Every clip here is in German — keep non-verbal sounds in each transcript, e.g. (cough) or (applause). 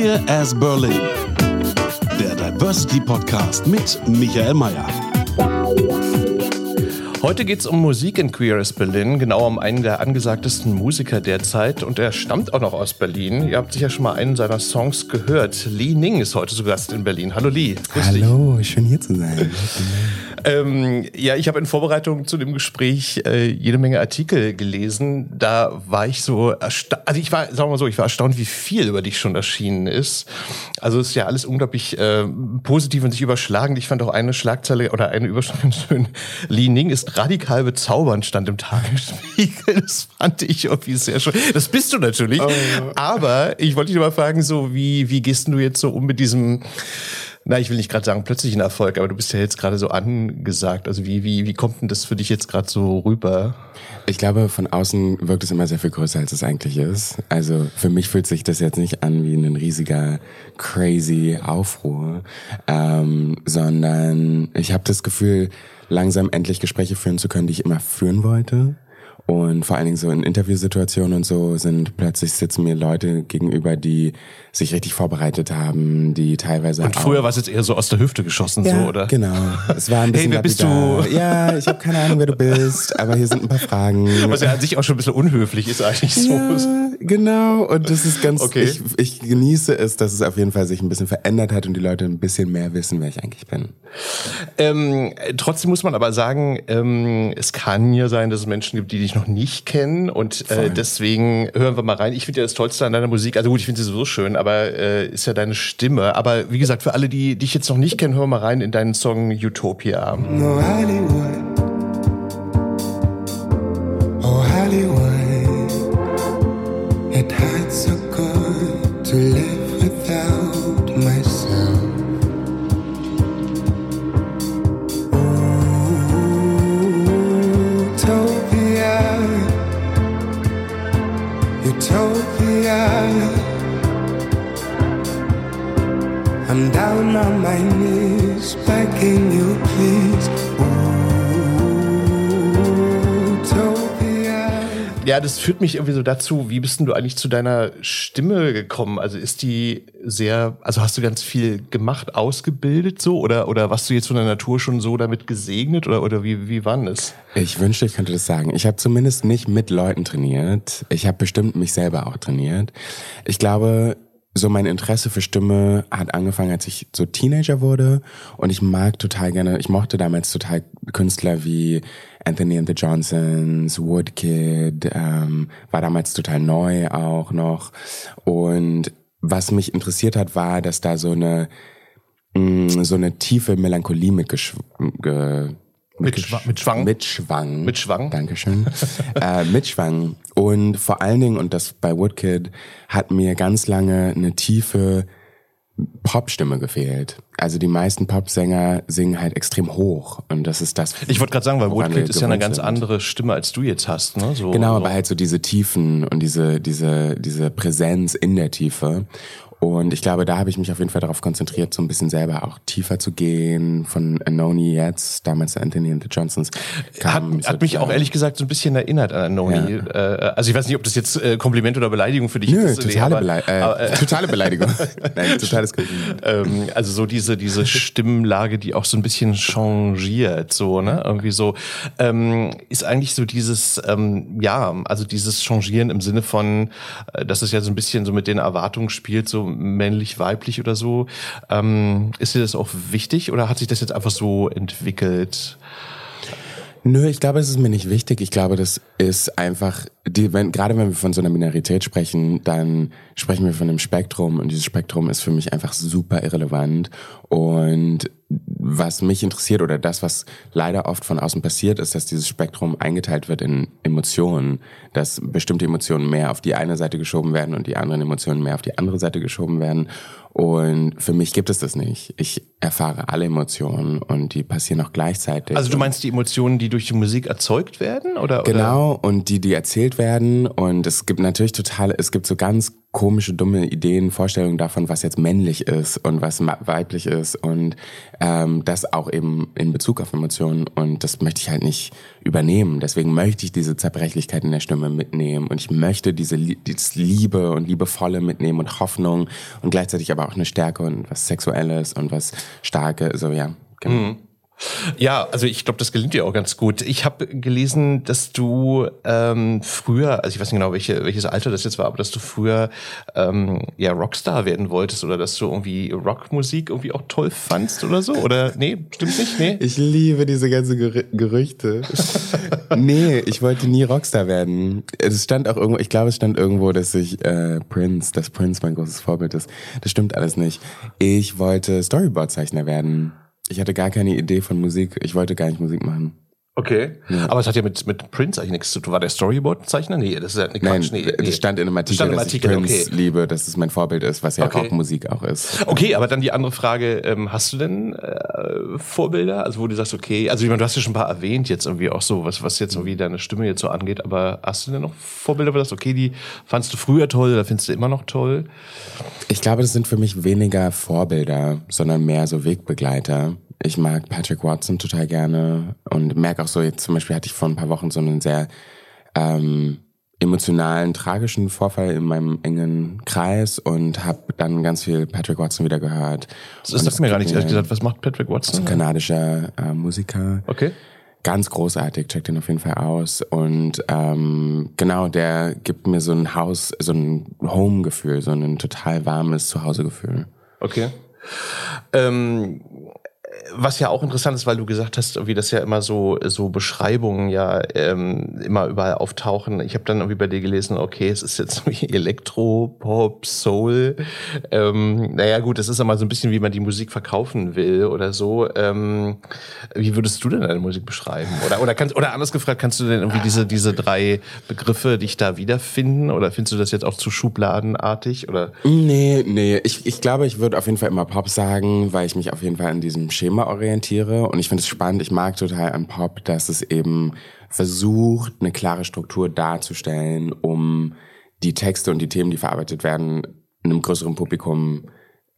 Queer as Berlin. Der Diversity Podcast mit Michael Mayer. Heute geht es um Musik in Queer as Berlin, genau um einen der angesagtesten Musiker derzeit und er stammt auch noch aus Berlin. Ihr habt sicher schon mal einen seiner Songs gehört. Lee Ning ist heute zu Gast in Berlin. Hallo Lee. Grüß Hallo, dich. schön hier zu sein. Ähm, ja, ich habe in Vorbereitung zu dem Gespräch äh, jede Menge Artikel gelesen. Da war ich so erstaunt, also ich war, sagen wir mal so, ich war erstaunt, wie viel über dich schon erschienen ist. Also es ist ja alles unglaublich äh, positiv und sich überschlagend. Ich fand auch eine Schlagzeile oder eine Überschrift ganz schön. Li Ning ist radikal bezaubernd, stand im Tagesspiegel. Das fand ich irgendwie sehr schön. Das bist du natürlich. Oh. Aber ich wollte dich mal fragen, so wie, wie gehst du jetzt so um mit diesem na, ich will nicht gerade sagen plötzlichen Erfolg, aber du bist ja jetzt gerade so angesagt. Also wie, wie, wie kommt denn das für dich jetzt gerade so rüber? Ich glaube, von außen wirkt es immer sehr viel größer, als es eigentlich ist. Also für mich fühlt sich das jetzt nicht an wie ein riesiger, crazy Aufruhr, ähm, sondern ich habe das Gefühl, langsam endlich Gespräche führen zu können, die ich immer führen wollte. Und vor allen Dingen so in Interviewsituationen und so sind plötzlich sitzen mir Leute gegenüber, die sich richtig vorbereitet haben, die teilweise. Und früher war es jetzt eher so aus der Hüfte geschossen, ja, so, oder? Genau. Es war ein bisschen. Hey, wer bist du? Ja, ich habe keine Ahnung, wer du bist, aber hier sind ein paar Fragen. Was ja an sich auch schon ein bisschen unhöflich ist eigentlich so. Ja, genau. Und das ist ganz. Okay. Ich, ich genieße es, dass es auf jeden Fall sich ein bisschen verändert hat und die Leute ein bisschen mehr wissen, wer ich eigentlich bin. Ähm, trotzdem muss man aber sagen, ähm, es kann ja sein, dass es Menschen gibt, die dich noch nicht kennen und äh, deswegen hören wir mal rein. Ich finde ja das Tollste an deiner Musik, also gut, ich finde sie sowieso schön, aber äh, ist ja deine Stimme. Aber wie gesagt, für alle, die dich jetzt noch nicht kennen, hör mal rein in deinen Song Utopia. No Hollywood. Oh Hollywood. It hurts so good to live Ja, das führt mich irgendwie so dazu, wie bist denn du eigentlich zu deiner Stimme gekommen? Also ist die sehr, also hast du ganz viel gemacht, ausgebildet so oder, oder warst du jetzt von der Natur schon so damit gesegnet oder, oder wie, wie war es? Ich wünschte, ich könnte das sagen. Ich habe zumindest nicht mit Leuten trainiert. Ich habe bestimmt mich selber auch trainiert. Ich glaube, so mein Interesse für Stimme hat angefangen, als ich so Teenager wurde und ich mag total gerne, ich mochte damals total Künstler wie Anthony and the Johnsons, Woodkid, ähm, war damals total neu auch noch und was mich interessiert hat, war, dass da so eine mh, mm, so eine tiefe Melancholie mitgesch ge mit, Schwang. Mit Schwang. Mit Schwang. Mit Schwang. Dankeschön. (laughs) äh, mit Schwang. Und vor allen Dingen, und das bei Woodkid, hat mir ganz lange eine tiefe Popstimme gefehlt. Also die meisten Popsänger singen halt extrem hoch und das ist das. Ich wollte gerade sagen, weil Woodkid ist ja eine ganz sind. andere Stimme als du jetzt hast, ne? So, genau, aber halt so diese Tiefen und diese diese diese Präsenz in der Tiefe und ich glaube, da habe ich mich auf jeden Fall darauf konzentriert, so ein bisschen selber auch tiefer zu gehen. Von Anoni jetzt, damals Anthony and the Johnsons. Kam hat, hat mich auch ehrlich gesagt so ein bisschen erinnert an Anoni. Ja. Äh, also ich weiß nicht, ob das jetzt äh, Kompliment oder Beleidigung für dich Nö, ist. Totale, aber, Belei äh, aber, äh, totale Beleidigung. (laughs) Nein, totales Kompliment. Ähm, also so diese, diese Stimmlage, die auch so ein bisschen changiert, so, ne? Irgendwie so. Ähm, ist eigentlich so dieses, ähm, ja, also dieses Changieren im Sinne von, dass es ja so ein bisschen so mit den Erwartungen spielt, so männlich, weiblich oder so. Ähm, ist dir das auch wichtig oder hat sich das jetzt einfach so entwickelt? Nö, ich glaube, es ist mir nicht wichtig. Ich glaube, das ist einfach, die, wenn, gerade wenn wir von so einer Minorität sprechen, dann sprechen wir von einem Spektrum und dieses Spektrum ist für mich einfach super irrelevant. Und was mich interessiert oder das, was leider oft von außen passiert, ist, dass dieses Spektrum eingeteilt wird in Emotionen, dass bestimmte Emotionen mehr auf die eine Seite geschoben werden und die anderen Emotionen mehr auf die andere Seite geschoben werden. Und für mich gibt es das nicht. Ich erfahre alle Emotionen und die passieren auch gleichzeitig. Also du meinst die Emotionen, die durch die Musik erzeugt werden? Oder, genau, und die, die erzählt werden. Und es gibt natürlich total, es gibt so ganz komische, dumme Ideen, Vorstellungen davon, was jetzt männlich ist und was weiblich ist und ähm, das auch eben in Bezug auf Emotionen und das möchte ich halt nicht übernehmen. Deswegen möchte ich diese Zerbrechlichkeit in der Stimme mitnehmen und ich möchte diese Liebe und Liebevolle mitnehmen und Hoffnung und gleichzeitig aber auch eine Stärke und was Sexuelles und was Starke, so ja. Genau. Mhm. Ja, also ich glaube, das gelingt dir auch ganz gut. Ich habe gelesen, dass du ähm, früher, also ich weiß nicht genau, welche, welches Alter das jetzt war, aber dass du früher ähm, ja Rockstar werden wolltest oder dass du irgendwie Rockmusik irgendwie auch toll fandst oder so. Oder nee, stimmt nicht? Nee. Ich liebe diese ganzen Gerü Gerüchte. (laughs) nee, ich wollte nie Rockstar werden. Es stand auch irgendwo, ich glaube, es stand irgendwo, dass ich äh, Prince, dass Prince mein großes Vorbild ist. Das stimmt alles nicht. Ich wollte Storyboard-Zeichner werden. Ich hatte gar keine Idee von Musik. Ich wollte gar nicht Musik machen. Okay. Ja. Aber es hat ja mit, mit Prince eigentlich nichts zu tun. War der Storyboard-Zeichner? Nee, das ist ja eine Quatsch. Nein, nee, nee. das stand in einem Artikel, stand im Artikel dass ich Prince okay. liebe, dass es mein Vorbild ist, was ja okay. Rockmusik auch ist. Okay, aber dann die andere Frage, ähm, hast du denn äh, Vorbilder? Also wo du sagst, okay, also ich meine, du hast ja schon ein paar erwähnt jetzt irgendwie auch so, was, was jetzt irgendwie deine Stimme jetzt so angeht, aber hast du denn noch Vorbilder, wo du sagst, okay, die fandst du früher toll oder findest du immer noch toll? Ich glaube, das sind für mich weniger Vorbilder, sondern mehr so Wegbegleiter. Ich mag Patrick Watson total gerne und merke auch so, jetzt zum Beispiel hatte ich vor ein paar Wochen so einen sehr ähm, emotionalen, tragischen Vorfall in meinem engen Kreis und habe dann ganz viel Patrick Watson wieder gehört. Das ist das mir gar nicht ehrlich gesagt. Was macht Patrick Watson? Ein kanadischer äh, Musiker. Okay. Ganz großartig, checkt den auf jeden Fall aus. Und ähm, genau, der gibt mir so ein Haus, so ein Home-Gefühl, so ein total warmes Zuhause-Gefühl. Okay. Ähm, was ja auch interessant ist, weil du gesagt hast, wie das ja immer so so Beschreibungen ja ähm, immer überall auftauchen. Ich habe dann irgendwie bei dir gelesen, okay, es ist jetzt (laughs) wie Elektro, Pop, Soul. Ähm, naja gut, das ist immer so ein bisschen, wie man die Musik verkaufen will oder so. Ähm, wie würdest du denn deine Musik beschreiben? Oder oder kannst oder anders gefragt, kannst du denn irgendwie diese diese drei Begriffe dich da wiederfinden? Oder findest du das jetzt auch zu schubladenartig? Oder? Nee, nee. Ich, ich glaube, ich würde auf jeden Fall immer Pop sagen, weil ich mich auf jeden Fall an diesem Schema orientiere. Und ich finde es spannend, ich mag total an Pop, dass es eben versucht, eine klare Struktur darzustellen, um die Texte und die Themen, die verarbeitet werden, einem größeren Publikum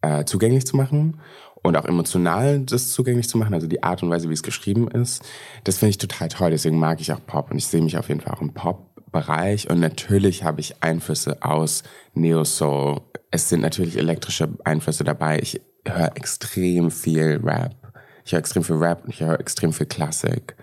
äh, zugänglich zu machen und auch emotional das zugänglich zu machen, also die Art und Weise, wie es geschrieben ist. Das finde ich total toll, deswegen mag ich auch Pop und ich sehe mich auf jeden Fall auch im Pop-Bereich und natürlich habe ich Einflüsse aus Neo-Soul. Es sind natürlich elektrische Einflüsse dabei. Ich höre extrem viel Rap. Ich höre extrem viel Rap und ich höre extrem viel Klassik.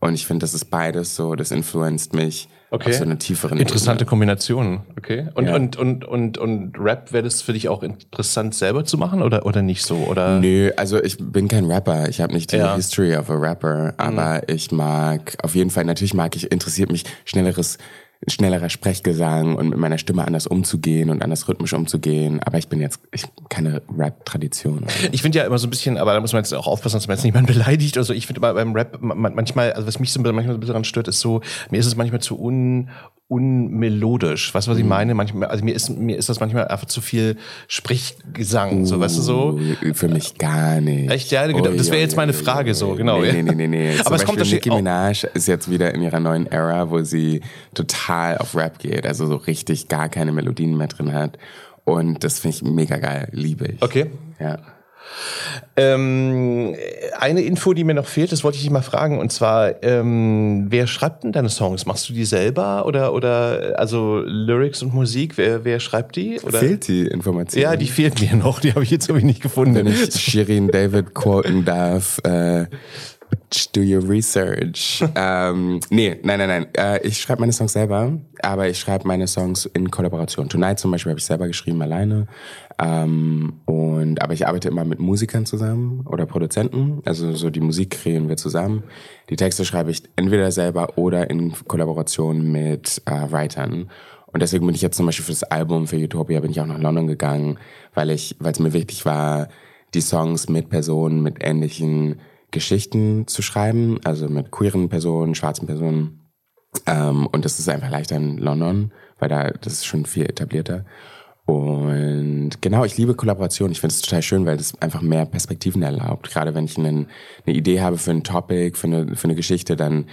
Und ich finde, das ist beides so, das influenzt mich okay. auf so eine tieferen Interessante Ebene. Kombination, okay. Und, ja. und, und, und, und Rap wäre das für dich auch interessant selber zu machen oder, oder nicht so? Oder? Nö, also ich bin kein Rapper. Ich habe nicht die ja. History of a Rapper, aber mhm. ich mag auf jeden Fall, natürlich mag ich, interessiert mich schnelleres schnellerer Sprechgesang und mit meiner Stimme anders umzugehen und anders rhythmisch umzugehen. Aber ich bin jetzt ich, keine Rap-Tradition. Ich finde ja immer so ein bisschen, aber da muss man jetzt auch aufpassen, dass man jetzt niemanden beleidigt oder so. Ich finde immer beim Rap manchmal, also was mich so manchmal so ein bisschen daran stört, ist so, mir ist es manchmal zu un, unmelodisch. Weißt du, was ich mhm. meine? Manchmal, also mir ist, mir ist das manchmal einfach zu viel Sprechgesang, uh, so, weißt du so? Für mich gar nicht. Echt, ja, oh, das wäre jetzt meine Frage, so, genau. Nee, nee, nee, nee. (laughs) Aber es kommt Nicki Minaj ist jetzt wieder in ihrer neuen Era, wo sie total auf Rap geht, also so richtig gar keine Melodien mehr drin hat. Und das finde ich mega geil, liebe ich. Okay. Ja. Ähm, eine Info, die mir noch fehlt, das wollte ich dich mal fragen, und zwar, ähm, wer schreibt denn deine Songs? Machst du die selber oder, oder also Lyrics und Musik, wer, wer schreibt die? Oder? Fehlt die Information? Ja, die fehlt mir noch, die habe ich jetzt irgendwie nicht gefunden. Wenn ich Shirin David quoten darf, äh, do your research. (laughs) ähm, nee, nein, nein, nein. Äh, ich schreibe meine Songs selber, aber ich schreibe meine Songs in Kollaboration. Tonight zum Beispiel habe ich selber geschrieben, alleine. Ähm, und aber ich arbeite immer mit Musikern zusammen oder Produzenten. Also so die Musik kreieren wir zusammen. Die Texte schreibe ich entweder selber oder in Kollaboration mit äh, Writern. Und deswegen bin ich jetzt zum Beispiel für das Album für Utopia bin ich auch nach London gegangen, weil ich, weil es mir wichtig war, die Songs mit Personen mit ähnlichen Geschichten zu schreiben, also mit queeren Personen, schwarzen Personen. Ähm, und das ist einfach leichter in London, weil da das ist schon viel etablierter. Und genau, ich liebe Kollaboration. Ich finde es total schön, weil das einfach mehr Perspektiven erlaubt. Gerade wenn ich einen, eine Idee habe für ein Topic, für eine, für eine Geschichte, dann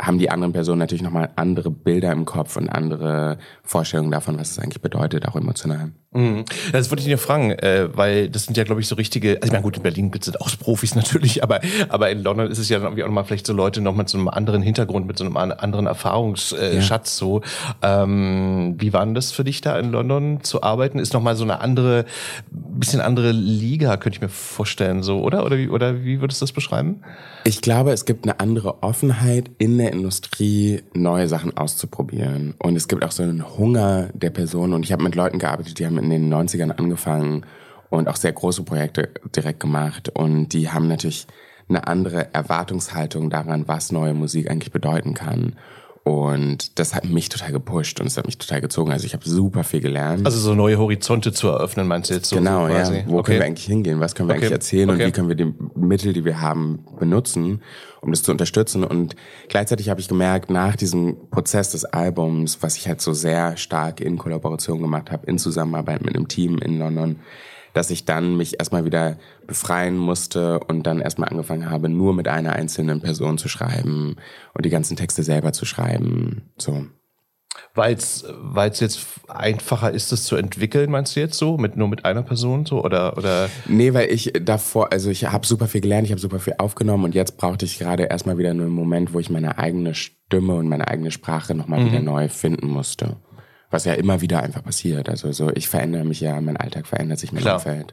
haben die anderen Personen natürlich nochmal andere Bilder im Kopf und andere Vorstellungen davon, was es eigentlich bedeutet, auch emotional. Mhm. Das wollte ich dir fragen, äh, weil das sind ja, glaube ich, so richtige, also ich meine, gut, in Berlin gibt es auch Profis (laughs) natürlich, aber, aber in London ist es ja dann irgendwie auch nochmal vielleicht so Leute noch mit so einem anderen Hintergrund, mit so einem anderen Erfahrungsschatz ja. so. Ähm, wie war denn das für dich da in London zu arbeiten? Ist nochmal so eine andere, bisschen andere Liga, könnte ich mir vorstellen, so, oder? Oder wie, oder wie würdest du das beschreiben? Ich glaube, es gibt eine andere Offenheit in der Industrie, neue Sachen auszuprobieren. Und es gibt auch so einen Hunger der Person. Und ich habe mit Leuten gearbeitet, die haben in den 90ern angefangen und auch sehr große Projekte direkt gemacht. Und die haben natürlich eine andere Erwartungshaltung daran, was neue Musik eigentlich bedeuten kann. Und das hat mich total gepusht und es hat mich total gezogen. Also ich habe super viel gelernt. Also so neue Horizonte zu eröffnen, meinst du jetzt so? Genau, so ja. Wo okay. können wir eigentlich hingehen? Was können wir okay. eigentlich erzählen okay. und wie können wir die Mittel, die wir haben, benutzen, um das zu unterstützen? Und gleichzeitig habe ich gemerkt, nach diesem Prozess des Albums, was ich halt so sehr stark in Kollaboration gemacht habe, in Zusammenarbeit mit einem Team in London, dass ich dann mich erstmal wieder befreien musste und dann erstmal angefangen habe, nur mit einer einzelnen Person zu schreiben und die ganzen Texte selber zu schreiben. So. Weil es jetzt einfacher ist, das zu entwickeln, meinst du jetzt so? Mit, nur mit einer Person so? Oder, oder? Nee, weil ich davor, also ich habe super viel gelernt, ich habe super viel aufgenommen und jetzt brauchte ich gerade erstmal wieder einen Moment, wo ich meine eigene Stimme und meine eigene Sprache nochmal mhm. wieder neu finden musste was ja immer wieder einfach passiert. Also so, ich verändere mich ja, mein Alltag verändert sich, mein Klar. Umfeld.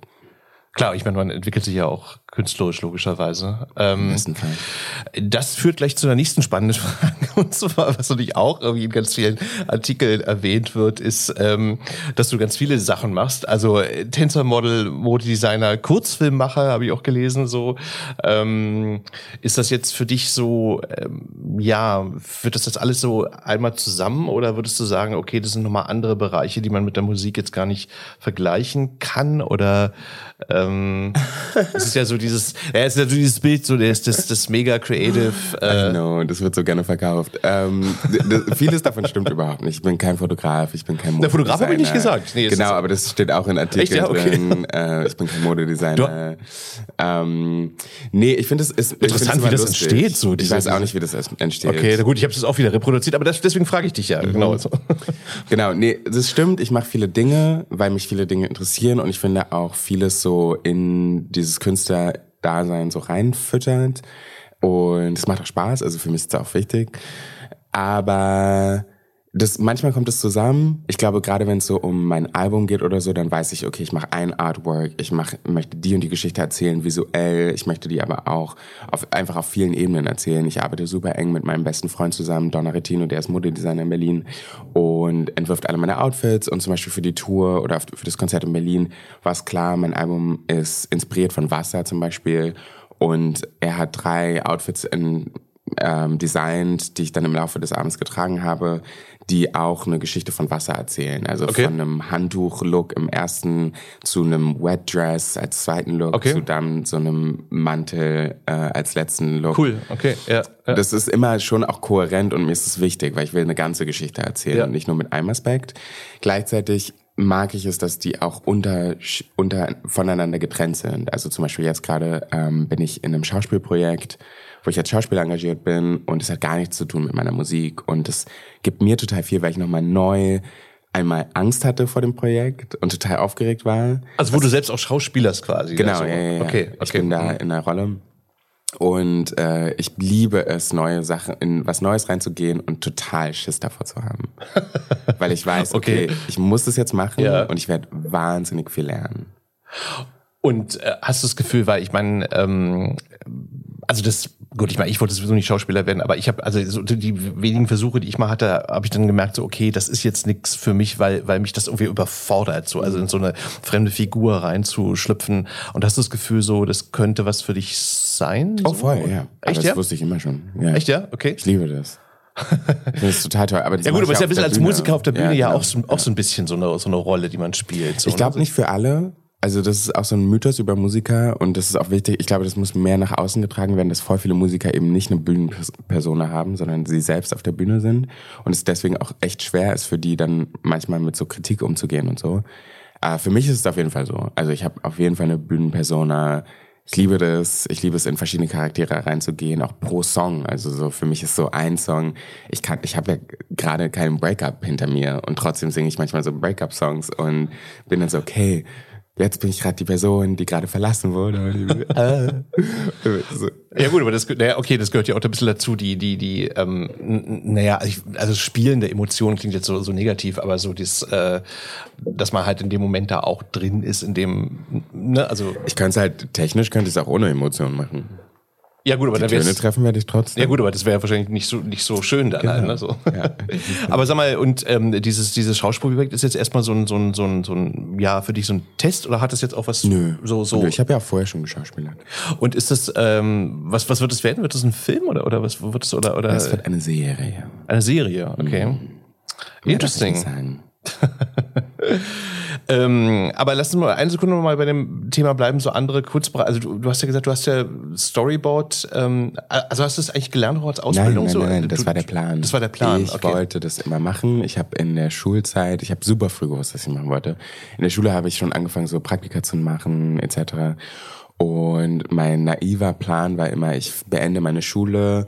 Klar, ich meine, man entwickelt sich ja auch künstlerisch logischerweise. Ähm, Im besten Fall. Das führt gleich zu der nächsten spannenden (laughs) Frage. Und zwar, was natürlich auch irgendwie in ganz vielen Artikeln erwähnt wird, ist, ähm, dass du ganz viele Sachen machst. Also Tänzer, Model, Modedesigner, Kurzfilmmacher, habe ich auch gelesen. So ähm, ist das jetzt für dich so, ähm, ja, wird das jetzt alles so einmal zusammen oder würdest du sagen, okay, das sind nochmal andere Bereiche, die man mit der Musik jetzt gar nicht vergleichen kann? Oder ähm, es ist ja so dieses, ja, es ist ja so dieses Bild, so das, das, das mega creative. Äh, I know, das wird so gerne verkauft. Ähm, das, vieles davon stimmt überhaupt nicht. Ich bin kein Fotograf, ich bin kein Modedesigner. Der Fotograf habe ich nicht gesagt. Nee, genau, aber das steht auch in Artikeln ja? okay. drin. Äh, ich bin kein Modedesigner. Ähm, nee, ich finde es ist interessant, wie das lustig. entsteht. So ich weiß auch nicht, wie das entsteht. Okay, gut, ich habe das auch wieder reproduziert, aber das, deswegen frage ich dich ja. Mhm. Genau. So. Genau, nee, das stimmt. Ich mache viele Dinge, weil mich viele Dinge interessieren und ich finde auch vieles so in dieses Künstlerdasein so reinfüttert. Und es macht auch Spaß, also für mich ist es auch wichtig. Aber das manchmal kommt es zusammen. Ich glaube, gerade wenn es so um mein Album geht oder so, dann weiß ich, okay, ich mache ein Artwork, ich mach, möchte die und die Geschichte erzählen, visuell, ich möchte die aber auch auf, einfach auf vielen Ebenen erzählen. Ich arbeite super eng mit meinem besten Freund zusammen, Donna Retino, der ist Modedesigner in Berlin und entwirft alle meine Outfits und zum Beispiel für die Tour oder für das Konzert in Berlin war es klar, mein Album ist inspiriert von Wasser zum Beispiel und er hat drei Outfits in ähm, designt, die ich dann im Laufe des Abends getragen habe, die auch eine Geschichte von Wasser erzählen. Also okay. von einem Handtuch-Look im ersten zu einem Wet Dress als zweiten Look okay. zu dann so einem Mantel äh, als letzten Look. Cool, okay, ja, ja. Das ist immer schon auch kohärent und mir ist es wichtig, weil ich will eine ganze Geschichte erzählen ja. und nicht nur mit einem Aspekt. Gleichzeitig mag ich es, dass die auch unter, unter voneinander getrennt sind. Also zum Beispiel jetzt gerade ähm, bin ich in einem Schauspielprojekt wo ich als Schauspieler engagiert bin und es hat gar nichts zu tun mit meiner Musik und es gibt mir total viel, weil ich nochmal neu einmal Angst hatte vor dem Projekt und total aufgeregt war. Also wo du selbst auch Schauspielerst quasi. Genau, also, ja, ja, ja. Okay, okay. Ich bin da in der Rolle. Und äh, ich liebe es, neue Sachen, in was Neues reinzugehen und total Schiss davor zu haben. (laughs) Weil ich weiß, okay, okay ich muss das jetzt machen ja. und ich werde wahnsinnig viel lernen. Und äh, hast du das Gefühl, weil ich meine, ähm, also das gut, ich meine, ich wollte sowieso nicht Schauspieler werden, aber ich habe also so die wenigen Versuche, die ich mal hatte, habe ich dann gemerkt, so okay, das ist jetzt nichts für mich, weil weil mich das irgendwie überfordert, so also in so eine fremde Figur reinzuschlüpfen. Und hast du das Gefühl, so das könnte was für dich sein? Oh voll, ja. Echt das ja? wusste ich immer schon. Ja. Echt ja? Okay. Ich liebe das. Das ist total toll. Aber ja gut, aber es ist ja ein bisschen als Musiker auf der Bühne ja, genau. ja auch, so, auch so ein bisschen so eine, so eine Rolle, die man spielt. So, ich glaube ne? nicht für alle, Also das ist auch so ein Mythos über Musiker und das ist auch wichtig. Ich glaube, das muss mehr nach außen getragen werden, dass voll viele Musiker eben nicht eine Bühnenpersona haben, sondern sie selbst auf der Bühne sind und es deswegen auch echt schwer ist für die dann manchmal mit so Kritik umzugehen und so. Aber für mich ist es auf jeden Fall so. Also ich habe auf jeden Fall eine Bühnenpersona. Ich liebe das. Ich liebe es, in verschiedene Charaktere reinzugehen, auch pro Song. Also so für mich ist so ein Song. Ich kann, ich habe ja gerade keinen Breakup hinter mir und trotzdem singe ich manchmal so Breakup-Songs und bin dann so okay jetzt bin ich gerade die Person, die gerade verlassen wurde. (laughs) Ja gut, aber das, naja, okay, das gehört ja auch ein bisschen dazu, die, die, die, ähm, naja, also spielende Emotionen klingt jetzt so, so negativ, aber so das, äh, dass man halt in dem Moment da auch drin ist, in dem, ne, also. Ich kann es halt, technisch könnte ich es auch ohne Emotionen machen. Ja gut, aber die dann Töne treffen werde ich trotzdem. Ja gut, aber das wäre wahrscheinlich nicht so nicht so schön dann. Genau. Halt, ne? so. Ja. (laughs) aber sag mal, und ähm, dieses dieses Schauspielprojekt ist jetzt erstmal so ein so ein so ein so ein ja für dich so ein Test oder hat das jetzt auch was Nö. so so? Ich habe ja auch vorher schon geschauspielert. Und ist das ähm, was was wird das werden? Wird das ein Film oder oder was wird es oder oder? Das wird eine Serie. Eine Serie, okay. Mhm. Interesting. (laughs) ähm, aber lass uns mal eine Sekunde mal bei dem Thema bleiben, so andere Kurzbereiche. Also du, du, hast ja gesagt, du hast ja Storyboard, ähm, also hast du das eigentlich gelernt auch als Ausbildung? Nein, nein, nein, so? das du, war der Plan. Das war der Plan. Ich okay. wollte das immer machen. Ich habe in der Schulzeit, ich habe super früh gewusst, was ich machen wollte. In der Schule habe ich schon angefangen, so Praktika zu machen, etc. Und mein naiver Plan war immer, ich beende meine Schule,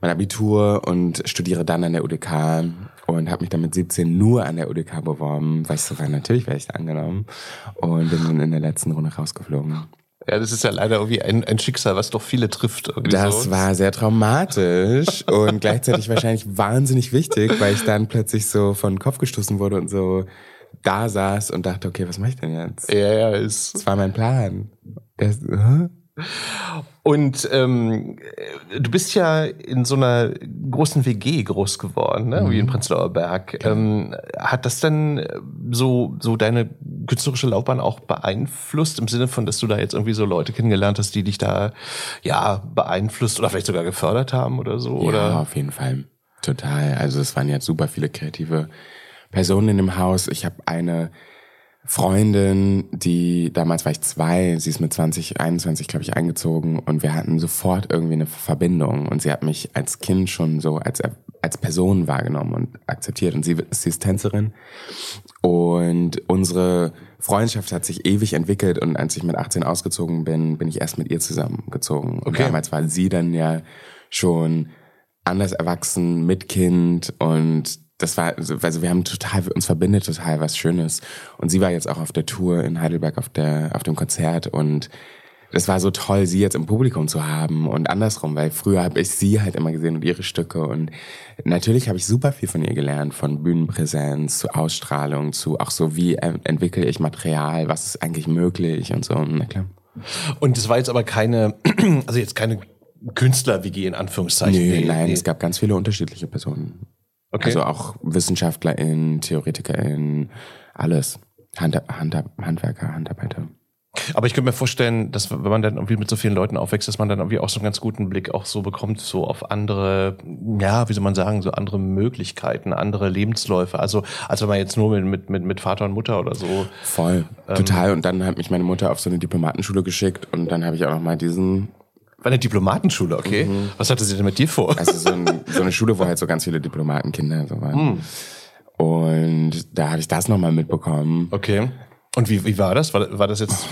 mein Abitur und studiere dann an der UDK und habe mich dann mit 17 nur an der UDK beworben, weil ich so war, natürlich werde ich da angenommen und bin dann in der letzten Runde rausgeflogen. Ja, das ist ja leider irgendwie ein, ein Schicksal, was doch viele trifft. Das so. war sehr traumatisch und gleichzeitig wahrscheinlich (laughs) wahnsinnig wichtig, weil ich dann plötzlich so von den Kopf gestoßen wurde und so da saß und dachte, okay, was mache ich denn jetzt? Ja, ja, ist. Das war mein Plan. Das, huh? Und ähm, du bist ja in so einer großen WG groß geworden, ne? Mhm. wie in Prenzlauer Berg. Ja. Ähm, hat das denn so, so deine künstlerische Laufbahn auch beeinflusst, im Sinne von, dass du da jetzt irgendwie so Leute kennengelernt hast, die dich da ja beeinflusst oder vielleicht sogar gefördert haben oder so? Ja, oder? auf jeden Fall. Total. Also es waren jetzt super viele kreative Personen in dem Haus. Ich habe eine Freundin, die damals war ich zwei, sie ist mit 20, 21, glaube ich, eingezogen und wir hatten sofort irgendwie eine Verbindung und sie hat mich als Kind schon so als als Person wahrgenommen und akzeptiert und sie, sie ist Tänzerin und unsere Freundschaft hat sich ewig entwickelt und als ich mit 18 ausgezogen bin, bin ich erst mit ihr zusammengezogen. Und damals war sie dann ja schon anders erwachsen mit Kind und das war, also wir haben total, uns verbindet total was Schönes. Und sie war jetzt auch auf der Tour in Heidelberg auf der, auf dem Konzert und das war so toll, sie jetzt im Publikum zu haben und andersrum, weil früher habe ich sie halt immer gesehen und ihre Stücke und natürlich habe ich super viel von ihr gelernt, von Bühnenpräsenz zu Ausstrahlung zu auch so, wie entwickle ich Material, was ist eigentlich möglich und so, na klar. Und das war jetzt aber keine, (clears throat) also jetzt keine Künstler-WG in Anführungszeichen. Nee, nein, nee. es gab ganz viele unterschiedliche Personen. Okay. Also auch WissenschaftlerInnen, TheoretikerInnen, alles. Hand, Hand, Handwerker, Handarbeiter. Aber ich könnte mir vorstellen, dass wenn man dann irgendwie mit so vielen Leuten aufwächst, dass man dann irgendwie auch so einen ganz guten Blick auch so bekommt, so auf andere, ja, wie soll man sagen, so andere Möglichkeiten, andere Lebensläufe. Also, als wenn man jetzt nur mit, mit, mit Vater und Mutter oder so. Voll, ähm, total. Und dann hat mich meine Mutter auf so eine Diplomatenschule geschickt und dann habe ich auch noch mal diesen war eine Diplomatenschule, okay. Mhm. Was hatte sie denn mit dir vor? Also so, ein, so, eine Schule, wo halt so ganz viele Diplomatenkinder so waren. Mhm. Und da hatte ich das nochmal mitbekommen. Okay. Und wie, wie war das? War, war das jetzt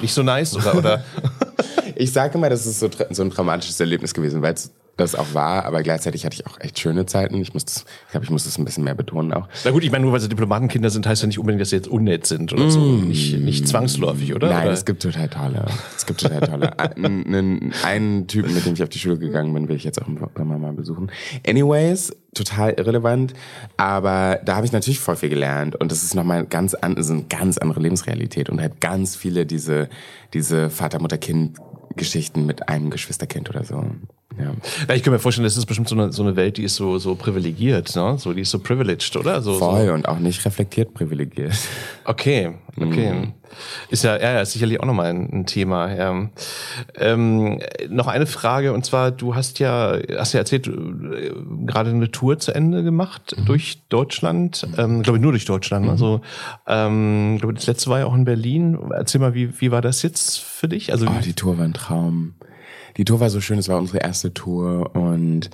nicht so nice? Oder, oder? (laughs) ich sage immer, das ist so, so ein traumatisches Erlebnis gewesen, weil es das auch war, aber gleichzeitig hatte ich auch echt schöne Zeiten. Ich muss das, ich glaube, ich muss das ein bisschen mehr betonen auch. Na gut, ich meine, nur weil sie Diplomatenkinder sind, heißt ja nicht unbedingt, dass sie jetzt unnett sind oder mm. so. Nicht, nicht zwangsläufig, oder? Nein, oder? es gibt total tolle. Es gibt total tolle. (laughs) einen, einen Typen, mit dem ich auf die Schule gegangen bin, will ich jetzt auch irgendwann mal besuchen. Anyways, total irrelevant, aber da habe ich natürlich voll viel gelernt und das ist nochmal ganz an, ist eine ganz andere Lebensrealität und halt ganz viele diese diese Vater Mutter Kind Geschichten mit einem Geschwisterkind oder so. Ja. ja. ich kann mir vorstellen, das ist bestimmt so eine, so eine Welt, die ist so, so privilegiert, ne? So, die ist so privileged, oder? So, Voll so. und auch nicht reflektiert privilegiert. Okay, Okay. Mhm. Ist ja, ja, ist sicherlich auch nochmal ein, ein Thema. Ja. Ähm, noch eine Frage, und zwar, du hast ja, hast ja erzählt, äh, gerade eine Tour zu Ende gemacht mhm. durch Deutschland, ähm, glaube ich nur durch Deutschland. Mhm. Also, ähm, glaube das letzte war ja auch in Berlin. Erzähl mal, wie, wie war das jetzt für dich? Also, oh, die Tour war ein Traum. Die Tour war so schön, es war unsere erste Tour und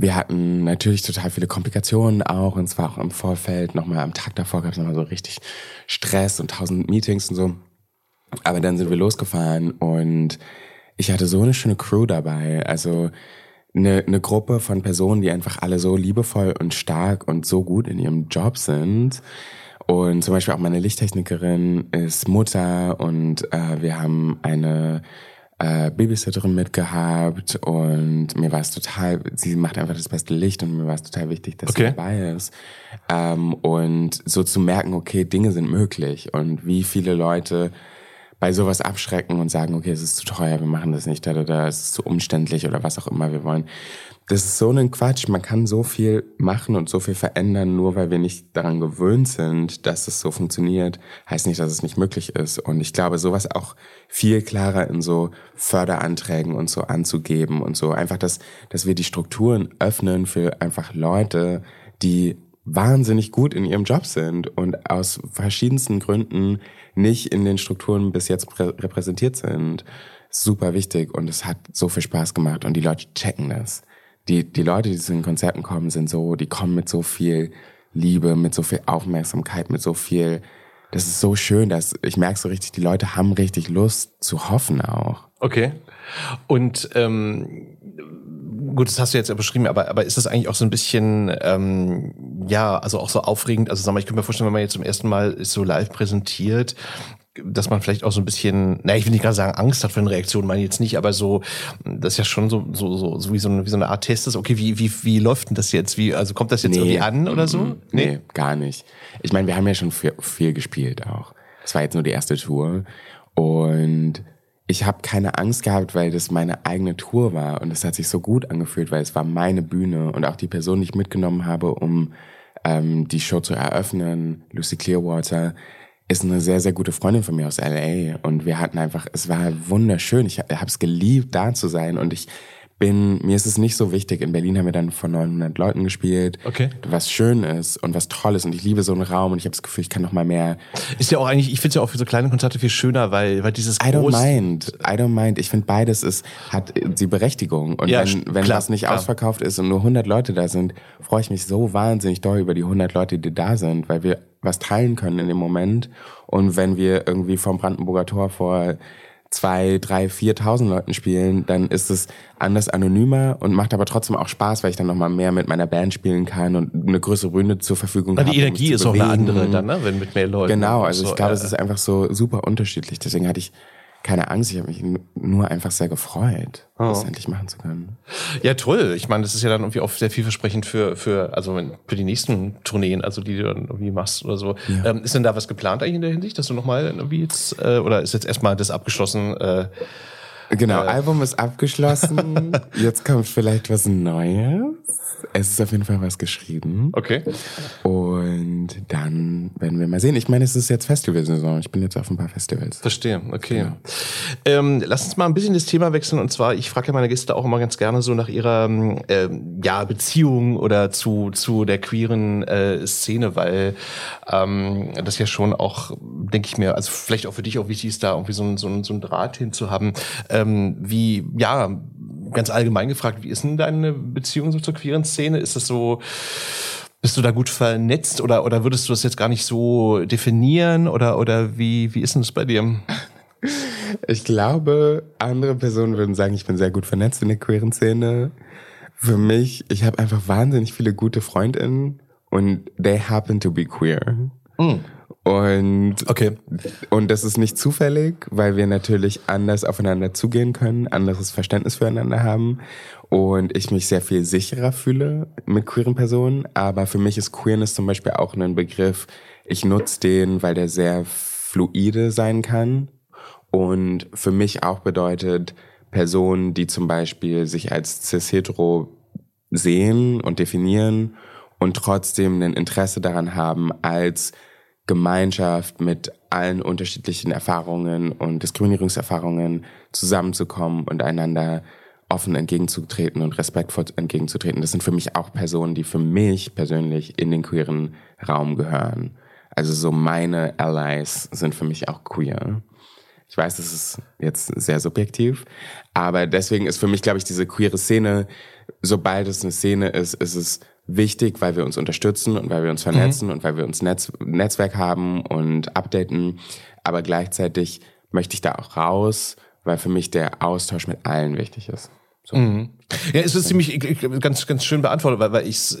wir hatten natürlich total viele Komplikationen auch und zwar auch im Vorfeld, nochmal am Tag davor gab es nochmal so richtig Stress und tausend Meetings und so. Aber dann sind wir losgefahren und ich hatte so eine schöne Crew dabei. Also eine, eine Gruppe von Personen, die einfach alle so liebevoll und stark und so gut in ihrem Job sind. Und zum Beispiel auch meine Lichttechnikerin ist Mutter und äh, wir haben eine äh, Babysitterin mitgehabt und mir war es total, sie macht einfach das beste Licht und mir war es total wichtig, dass okay. sie dabei ist. Ähm, und so zu merken, okay, Dinge sind möglich und wie viele Leute bei sowas abschrecken und sagen, okay, es ist zu teuer, wir machen das nicht, oder, oder es ist zu umständlich oder was auch immer wir wollen. Das ist so ein Quatsch. Man kann so viel machen und so viel verändern, nur weil wir nicht daran gewöhnt sind, dass es so funktioniert, heißt nicht, dass es nicht möglich ist. Und ich glaube, sowas auch viel klarer in so Förderanträgen und so anzugeben und so einfach, dass, dass wir die Strukturen öffnen für einfach Leute, die wahnsinnig gut in ihrem Job sind und aus verschiedensten Gründen nicht in den Strukturen bis jetzt repräsentiert sind. Super wichtig und es hat so viel Spaß gemacht und die Leute checken das die, die Leute, die zu den Konzerten kommen, sind so, die kommen mit so viel Liebe, mit so viel Aufmerksamkeit, mit so viel, das ist so schön, dass ich merke so richtig, die Leute haben richtig Lust zu hoffen auch. Okay. Und ähm, gut, das hast du jetzt ja beschrieben, aber, aber ist das eigentlich auch so ein bisschen, ähm, ja, also auch so aufregend? Also sag mal, ich könnte mir vorstellen, wenn man jetzt zum ersten Mal so live präsentiert, dass man vielleicht auch so ein bisschen, na, ich will nicht gerade sagen, Angst hat für eine Reaktion, meine ich jetzt nicht, aber so, das ist ja schon so, so, so, so wie so eine, wie so eine Art Test ist, okay, wie, wie, wie läuft denn das jetzt? Wie, also kommt das jetzt nee, irgendwie an oder so? Nee, nee gar nicht. Ich meine, wir haben ja schon viel, viel gespielt auch. Das war jetzt nur die erste Tour. Und ich habe keine Angst gehabt, weil das meine eigene Tour war. Und es hat sich so gut angefühlt, weil es war meine Bühne und auch die Person, die ich mitgenommen habe, um ähm, die Show zu eröffnen, Lucy Clearwater, ist eine sehr, sehr gute Freundin von mir aus LA und wir hatten einfach, es war wunderschön. Ich habe es geliebt, da zu sein und ich bin, mir ist es nicht so wichtig. In Berlin haben wir dann vor 900 Leuten gespielt, okay. was schön ist und was toll ist und ich liebe so einen Raum und ich habe das Gefühl, ich kann noch mal mehr. Ist ja auch eigentlich, ich finde es ja auch für so kleine Konzerte viel schöner, weil, weil dieses I don't mind, I don't mind. Ich finde beides ist, hat die Berechtigung und ja, wenn, wenn klar, was nicht klar. ausverkauft ist und nur 100 Leute da sind, freue ich mich so wahnsinnig doll über die 100 Leute, die da sind, weil wir was teilen können in dem Moment. Und wenn wir irgendwie vom Brandenburger Tor vor zwei, drei, viertausend Leuten spielen, dann ist es anders anonymer und macht aber trotzdem auch Spaß, weil ich dann nochmal mehr mit meiner Band spielen kann und eine größere Bühne zur Verfügung habe. Die Energie um ist auch eine andere dann, ne? wenn mit mehr Leuten. Genau, also so, ich glaube, ja. es ist einfach so super unterschiedlich. Deswegen hatte ich keine Angst, ich habe mich nur einfach sehr gefreut, oh. das endlich machen zu können. Ja, toll. Ich meine, das ist ja dann irgendwie auch sehr vielversprechend für, für, also für die nächsten Tourneen, also die du dann irgendwie machst oder so. Ja. Ähm, ist denn da was geplant eigentlich in der Hinsicht, dass du nochmal irgendwie jetzt, äh, oder ist jetzt erstmal das abgeschlossen? Äh, genau, äh, Album ist abgeschlossen. (laughs) jetzt kommt vielleicht was Neues es ist auf jeden Fall was geschrieben. Okay. Und dann werden wir mal sehen. Ich meine, es ist jetzt Festivalsaison. Ich bin jetzt auf ein paar Festivals. Verstehe, okay. Genau. Ähm, lass uns mal ein bisschen das Thema wechseln. Und zwar, ich frage ja meine Gäste auch immer ganz gerne so nach ihrer äh, ja, Beziehung oder zu, zu der queeren äh, Szene, weil ähm, das ja schon auch, denke ich mir, also vielleicht auch für dich auch wichtig ist, da irgendwie so ein, so ein, so ein Draht hinzuhaben. Ähm, wie, ja, ganz allgemein gefragt, wie ist denn deine Beziehung so zur queeren Szene? Ist das so, bist du da gut vernetzt oder, oder würdest du das jetzt gar nicht so definieren oder, oder wie, wie ist denn das bei dir? Ich glaube, andere Personen würden sagen, ich bin sehr gut vernetzt in der queeren Szene. Für mich, ich habe einfach wahnsinnig viele gute Freundinnen und they happen to be queer. Mm. Und, okay. und das ist nicht zufällig, weil wir natürlich anders aufeinander zugehen können, anderes Verständnis füreinander haben und ich mich sehr viel sicherer fühle mit queeren Personen. Aber für mich ist Queerness zum Beispiel auch ein Begriff, ich nutze den, weil der sehr fluide sein kann und für mich auch bedeutet, Personen, die zum Beispiel sich als cis-hetero sehen und definieren und trotzdem ein Interesse daran haben, als Gemeinschaft mit allen unterschiedlichen Erfahrungen und Diskriminierungserfahrungen zusammenzukommen und einander offen entgegenzutreten und respektvoll entgegenzutreten. Das sind für mich auch Personen, die für mich persönlich in den queeren Raum gehören. Also so meine Allies sind für mich auch queer. Ich weiß, das ist jetzt sehr subjektiv, aber deswegen ist für mich, glaube ich, diese queere Szene, sobald es eine Szene ist, ist es wichtig, weil wir uns unterstützen und weil wir uns vernetzen mhm. und weil wir uns Netz, Netzwerk haben und updaten. Aber gleichzeitig möchte ich da auch raus, weil für mich der Austausch mit allen wichtig ist. So. Mhm. Ja, es ist ziemlich ganz, ganz schön beantwortet, weil, weil ich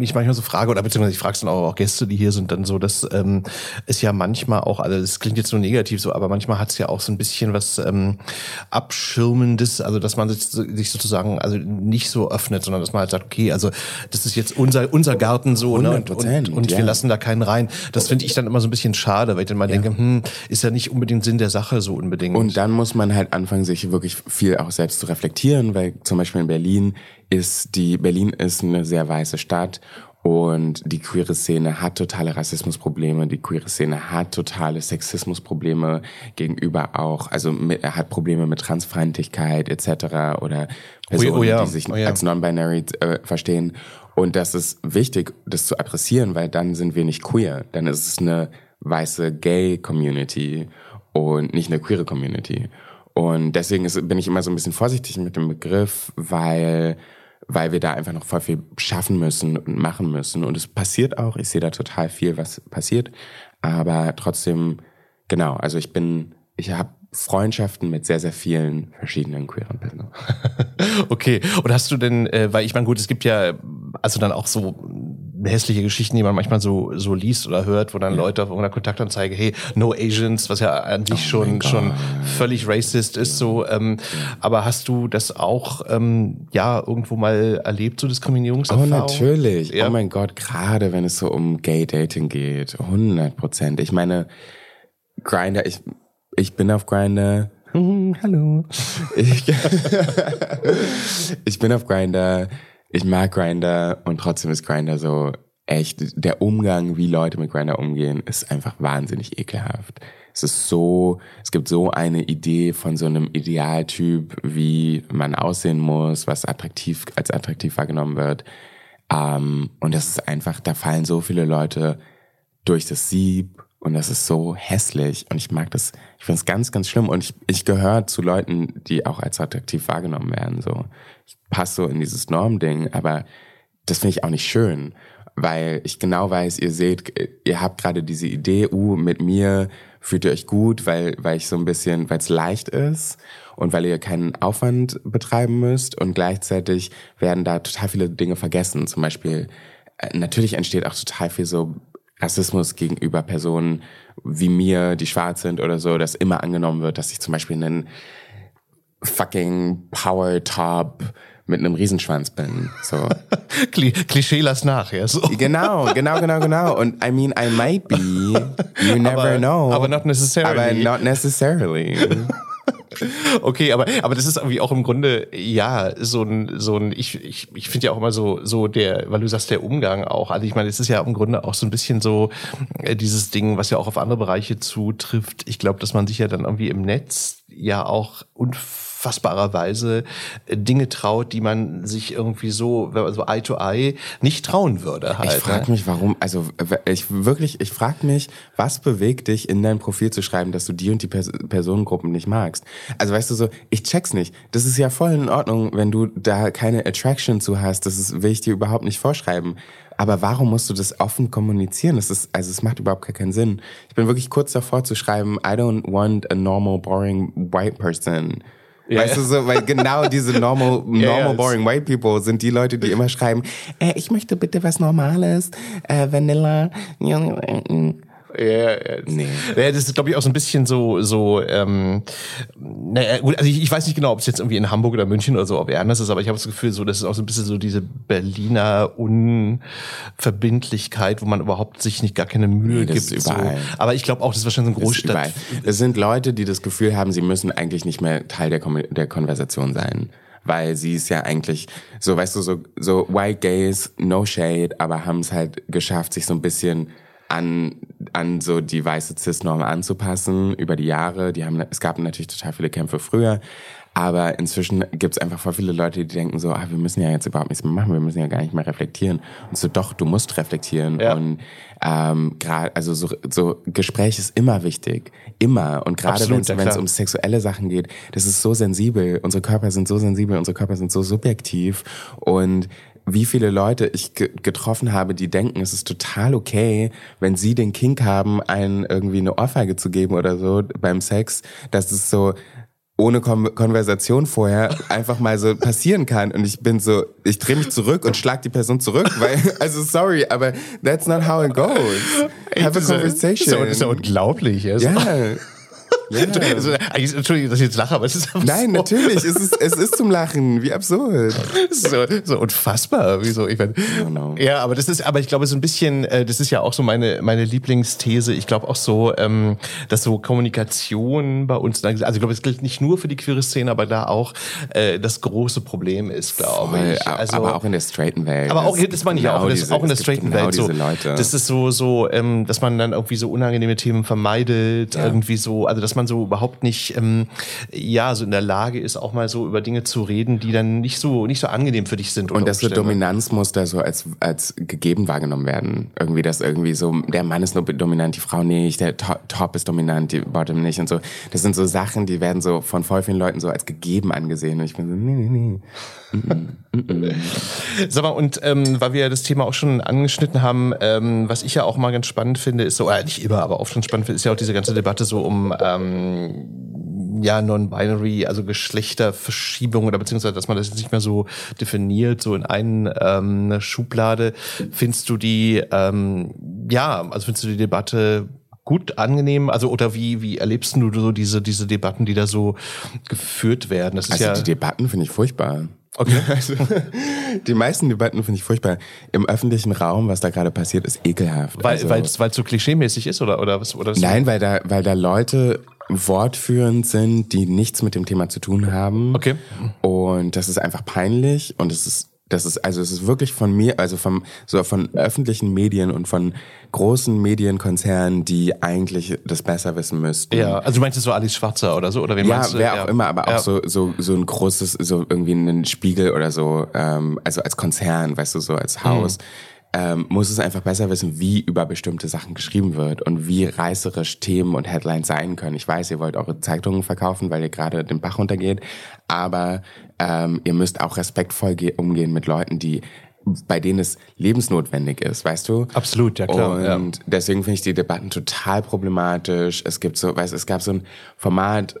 mich manchmal so frage, oder beziehungsweise ich frage es dann auch, auch Gäste, die hier sind, dann so, dass ähm, es ja manchmal auch, also das klingt jetzt nur negativ so, aber manchmal hat es ja auch so ein bisschen was ähm, Abschirmendes, also dass man sich, sich sozusagen also nicht so öffnet, sondern dass man halt sagt, okay, also das ist jetzt unser, unser Garten so, ne? Und, und, und ja. wir lassen da keinen rein. Das finde ich dann immer so ein bisschen schade, weil ich dann mal ja. denke, hm, ist ja nicht unbedingt Sinn der Sache so unbedingt. Und dann muss man halt anfangen, sich wirklich viel auch selbst zu reflektieren, weil zum Beispiel in Berlin ist die, Berlin ist eine sehr weiße Stadt und die queere Szene hat totale Rassismusprobleme, die queere Szene hat totale Sexismusprobleme gegenüber auch, also mit, hat Probleme mit Transfeindlichkeit etc. oder Personen, oh, oh ja, die sich oh ja. als non-binary äh, verstehen. Und das ist wichtig, das zu adressieren, weil dann sind wir nicht queer. Dann ist es eine weiße Gay-Community und nicht eine queere Community. Und deswegen ist, bin ich immer so ein bisschen vorsichtig mit dem Begriff, weil, weil wir da einfach noch voll viel schaffen müssen und machen müssen. Und es passiert auch. Ich sehe da total viel, was passiert. Aber trotzdem, genau, also ich bin, ich habe Freundschaften mit sehr, sehr vielen verschiedenen queeren Personen. (laughs) okay. Und hast du denn, äh, weil ich meine, gut, es gibt ja also dann auch so hässliche Geschichten, die man manchmal so so liest oder hört, wo dann. Leute auf irgendeiner Kontaktanzeige, hey, no Asians, was ja an sich oh schon schon völlig racist ist, so. Ähm. Aber hast du das auch ähm, ja irgendwo mal erlebt, so Diskriminierungserfahrung? Oh natürlich. Ja. Oh mein Gott, gerade wenn es so um Gay Dating geht, 100 Prozent. Ich meine, Grinder, ich ich bin auf Grinder. Hm, (laughs) hallo. Ich, (laughs) ich bin auf Grinder. Ich mag Grinder und trotzdem ist Grinder so echt. Der Umgang, wie Leute mit Grinder umgehen, ist einfach wahnsinnig ekelhaft. Es ist so, es gibt so eine Idee von so einem Idealtyp, wie man aussehen muss, was attraktiv als attraktiv wahrgenommen wird. Um, und das ist einfach, da fallen so viele Leute durch das Sieb und das ist so hässlich und ich mag das, ich finde es ganz, ganz schlimm und ich, ich gehöre zu Leuten, die auch als attraktiv wahrgenommen werden. So, ich passe so in dieses Normding, aber das finde ich auch nicht schön, weil ich genau weiß, ihr seht, ihr habt gerade diese Idee, uh, mit mir fühlt ihr euch gut, weil, weil ich so ein bisschen, weil es leicht ist und weil ihr keinen Aufwand betreiben müsst und gleichzeitig werden da total viele Dinge vergessen. Zum Beispiel, äh, natürlich entsteht auch total viel so Rassismus gegenüber Personen wie mir, die schwarz sind oder so, dass immer angenommen wird, dass ich zum Beispiel einen fucking Power Top mit einem Riesenschwanz bin. So. (laughs) Klischee lass nach, ja. So. Genau, genau, genau, genau. Und I mean, I might be. You (laughs) never aber, know. Aber not necessarily. Aber not necessarily. (laughs) Okay, aber, aber das ist irgendwie auch im Grunde, ja, so ein, so ein, ich, ich, ich finde ja auch immer so, so der, weil du sagst, der Umgang auch. Also ich meine, es ist ja im Grunde auch so ein bisschen so äh, dieses Ding, was ja auch auf andere Bereiche zutrifft. Ich glaube, dass man sich ja dann irgendwie im Netz ja auch unfassbar unfassbarerweise äh, Dinge traut, die man sich irgendwie so, so Eye to Eye nicht trauen würde. Halt, ich frage ne? mich, warum, also ich wirklich, ich frage mich, was bewegt dich in dein Profil zu schreiben, dass du die und die Pers Personengruppen nicht magst? Also weißt du so, ich check's nicht. Das ist ja voll in Ordnung, wenn du da keine Attraction zu hast. Das ist, will ich dir überhaupt nicht vorschreiben. Aber warum musst du das offen kommunizieren? Das ist, also es macht überhaupt gar keinen Sinn. Ich bin wirklich kurz davor zu schreiben, I don't want a normal, boring white person. Ja, weißt du so, weil genau diese normal, (laughs) normal boring white people sind die Leute, die immer schreiben, äh, ich möchte bitte was Normales, äh, Vanilla. Ja, ja, nee. ja, das ist, glaube ich, auch so ein bisschen so, so, ähm, naja, gut, also ich, ich weiß nicht genau, ob es jetzt irgendwie in Hamburg oder München oder so, ob er anders ist, aber ich habe das Gefühl, so, das ist auch so ein bisschen so diese Berliner Unverbindlichkeit, wo man überhaupt sich nicht gar keine Mühe nee, gibt. So. Aber ich glaube auch, das ist wahrscheinlich so ein Großstadt. Es sind Leute, die das Gefühl haben, sie müssen eigentlich nicht mehr Teil der, Kom der Konversation sein weil sie ist ja eigentlich so, weißt du, so, so white gays, no shade, aber haben es halt geschafft, sich so ein bisschen an, an so die weiße Cis-Norm anzupassen über die Jahre. Die haben, es gab natürlich total viele Kämpfe früher, aber inzwischen gibt es einfach voll viele Leute, die denken so, ah, wir müssen ja jetzt überhaupt nichts mehr machen, wir müssen ja gar nicht mehr reflektieren. Und so, doch, du musst reflektieren. Ja. Und ähm, gerade, also so, so Gespräch ist immer wichtig. Immer. Und gerade wenn ja, es klar. um sexuelle Sachen geht, das ist so sensibel. Unsere Körper sind so sensibel, unsere Körper sind so subjektiv. Und wie viele Leute ich ge getroffen habe, die denken, es ist total okay, wenn sie den Kink haben, einen irgendwie eine Ohrfeige zu geben oder so beim Sex, dass es so ohne Kon Konversation vorher (laughs) einfach mal so passieren kann und ich bin so, ich drehe mich zurück und schlag die Person zurück, weil, (laughs) also sorry, aber that's not how it goes. Have a conversation. Das ist ja, unglaublich. Ja. Ja. (laughs) (laughs) ja. Also, Entschuldigung, dass ich jetzt lache, aber es ist einfach Nein, so, natürlich, es ist, es ist zum Lachen, wie absurd. (laughs) so, so unfassbar. Wieso? Ich mein, know. ja, aber das ist, aber ich glaube so ein bisschen, äh, das ist ja auch so meine meine Lieblingsthese. Ich glaube auch so, ähm, dass so Kommunikation bei uns, also ich glaube, es gilt nicht nur für die queere Szene, aber da auch äh, das große Problem ist, glaube Voll, ich. Also, aber auch in der straighten Welt. aber auch, das meine ich gibt auch, das, diese- auch in der straighten genau Welt so. Leute. Das ist so, so, ähm, dass man dann irgendwie so unangenehme Themen vermeidet, irgendwie so, also dass man so überhaupt nicht, ähm, ja, so in der Lage ist, auch mal so über Dinge zu reden, die dann nicht so, nicht so angenehm für dich sind. Und dass so. Dominanzmuster so als, als gegeben wahrgenommen werden. Irgendwie, dass irgendwie so, der Mann ist nur dominant, die Frau nicht, der To- Top ist dominant, die Bottom nicht und so. Das sind so Sachen, die werden so von voll vielen Leuten so als gegeben angesehen. Und ich bin so, nee, nee, nee. Sag mal, und ähm, weil wir ja das Thema auch schon angeschnitten haben, ähm, was ich ja auch mal ganz spannend finde, ist so, äh, nicht immer, aber oft schon spannend finde, ist ja auch diese ganze Debatte so um ähm, ja, non-binary, also Geschlechterverschiebung oder beziehungsweise, dass man das jetzt nicht mehr so definiert, so in einen, ähm, Schublade. Findest du die, ähm, ja, also findest du die Debatte gut angenehm? Also, oder wie, wie erlebst du so diese, diese Debatten, die da so geführt werden? Das ist Also ja. die Debatten finde ich furchtbar. Okay. (laughs) Also, die meisten Debatten finde ich furchtbar. Im öffentlichen Raum, was da gerade passiert, ist ekelhaft. Weil also, weil es weil es so klischeemäßig ist oder oder was oder was? Nein, weil da, weil da Leute wortführend sind, die nichts mit dem Thema zu tun haben. Okay. Und das ist einfach peinlich und es ist das ist also es ist wirklich von mir, also vom so von öffentlichen Medien und von großen Medienkonzernen, die eigentlich das besser wissen müssten. Ja, also du meinst jetzt so Alice Schwarzer oder so oder wen Ja, meinst du? wer auch immer, aber auch Ja. so, so, so ein großes, so irgendwie einen Spiegel oder so, ähm, also als Konzern, weißt du, so als Haus, ähm, muss es einfach besser wissen, wie über bestimmte Sachen geschrieben wird und wie reißerisch Themen und Headlines sein können. Ich weiß, ihr wollt eure Zeitungen verkaufen, weil ihr gerade den Bach runtergeht, aber ähm, ihr müsst auch respektvoll ge- umgehen mit Leuten, die bei denen es lebensnotwendig ist, weißt du? Absolut, ja, klar, Und ja. deswegen finde ich die Debatten total problematisch. Es gibt so, weißt, du, es gab so ein Format,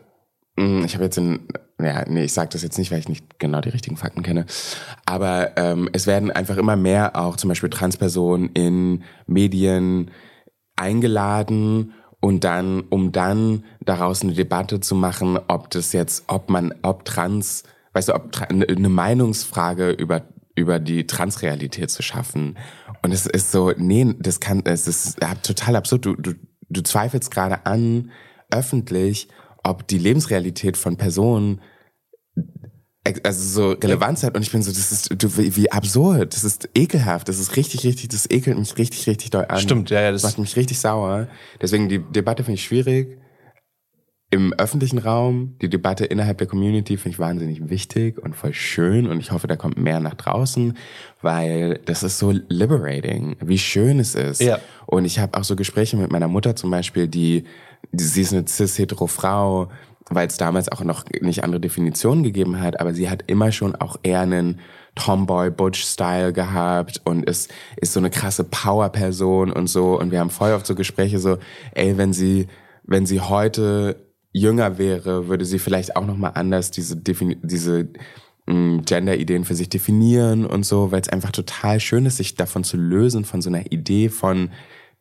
ich habe jetzt ein, ja, nee, ich sage das jetzt nicht, weil ich nicht genau die richtigen Fakten kenne, aber ähm, es werden einfach immer mehr auch zum Beispiel Transpersonen in Medien eingeladen und dann, um dann daraus eine Debatte zu machen, ob das jetzt, ob man, ob Trans, weißt du, ob tra- eine Meinungsfrage über über die Transrealität zu schaffen. Und es ist so, nee, das kann, es ist total absurd. Du, du, du zweifelst gerade an, öffentlich, ob die Lebensrealität von Personen ex- also so Relevanz hat und ich bin so, das ist du, wie, absurd, das ist ekelhaft, das ist richtig, richtig, das ekelt mich richtig, richtig doll an. Stimmt, ja, ja, das macht mich richtig sauer. Deswegen die Debatte finde ich schwierig. Im öffentlichen Raum, die Debatte innerhalb der Community finde ich wahnsinnig wichtig und voll schön und ich hoffe, da kommt mehr nach draußen, weil das ist so liberating, wie schön es ist. Ja. Und ich habe auch so Gespräche mit meiner Mutter zum Beispiel, die sie ist eine cis-hetero Frau, weil es damals auch noch nicht andere Definitionen gegeben hat, aber sie hat immer schon auch eher einen Tomboy-Butch-Style gehabt und ist, ist so eine krasse Power-Person und so. Und wir haben voll oft so Gespräche so, ey, wenn sie, wenn sie heute jünger wäre, würde sie vielleicht auch nochmal anders diese, Defini diese mh, Gender-Ideen für sich definieren und so, weil es einfach total schön ist, sich davon zu lösen, von so einer Idee von,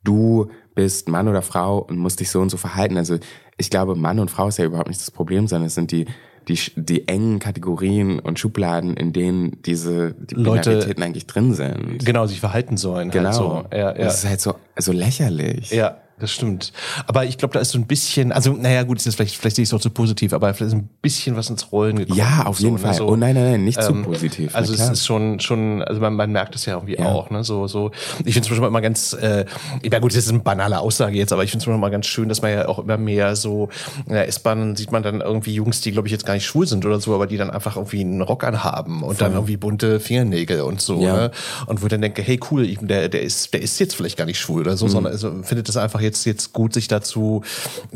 du bist Mann oder Frau und musst dich so und so verhalten. Also ich glaube, Mann und Frau ist ja überhaupt nicht das Problem, sondern es sind die, die, die engen Kategorien und Schubladen, in denen diese die Leute- Binaritäten eigentlich drin sind. genau sich verhalten sollen. Genau. Halt so. Ja, ja. Das ist halt so, so lächerlich. Ja. Das stimmt. Aber ich glaube, da ist so ein bisschen, also naja gut, ist jetzt vielleicht, vielleicht sehe ich es auch zu positiv, aber vielleicht ist ein bisschen was ins Rollen gekommen. Ja, auf jeden so, Fall. Ne? So, oh nein, nein, nein, nicht ähm, zu positiv. Also es ist schon, schon, also man, man merkt es ja irgendwie Ja. auch, ne? So, so. Ich finde es zum Beispiel immer ganz, äh, ja gut, das ist eine banale Aussage jetzt, aber ich finde es immer ganz schön, dass man ja auch immer mehr so, in der S-Bahn sieht man dann irgendwie Jungs, die glaube ich jetzt gar nicht schwul sind oder so, aber die dann einfach irgendwie einen Rock anhaben und dann irgendwie bunte Fingernägel und so, Ja. ne? Und wo ich dann denke, hey cool, der, der ist, der ist jetzt vielleicht gar nicht schwul oder Mhm. so, sondern also, findet es einfach jetzt, jetzt gut, sich dazu,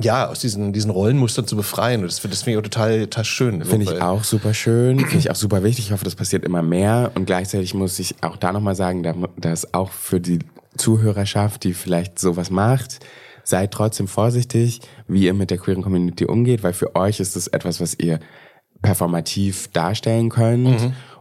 ja, aus diesen, diesen Rollenmustern zu befreien. Und das, finde- das finde ich auch total, total schön. Finde ich auch super schön, finde ich auch super wichtig. Ich hoffe, das passiert immer mehr. Und gleichzeitig muss ich auch da nochmal sagen, da- dass auch für die Zuhörerschaft, die vielleicht sowas macht, seid trotzdem vorsichtig, wie ihr mit der queeren Community umgeht, weil für euch ist es etwas, was ihr performativ darstellen könnt.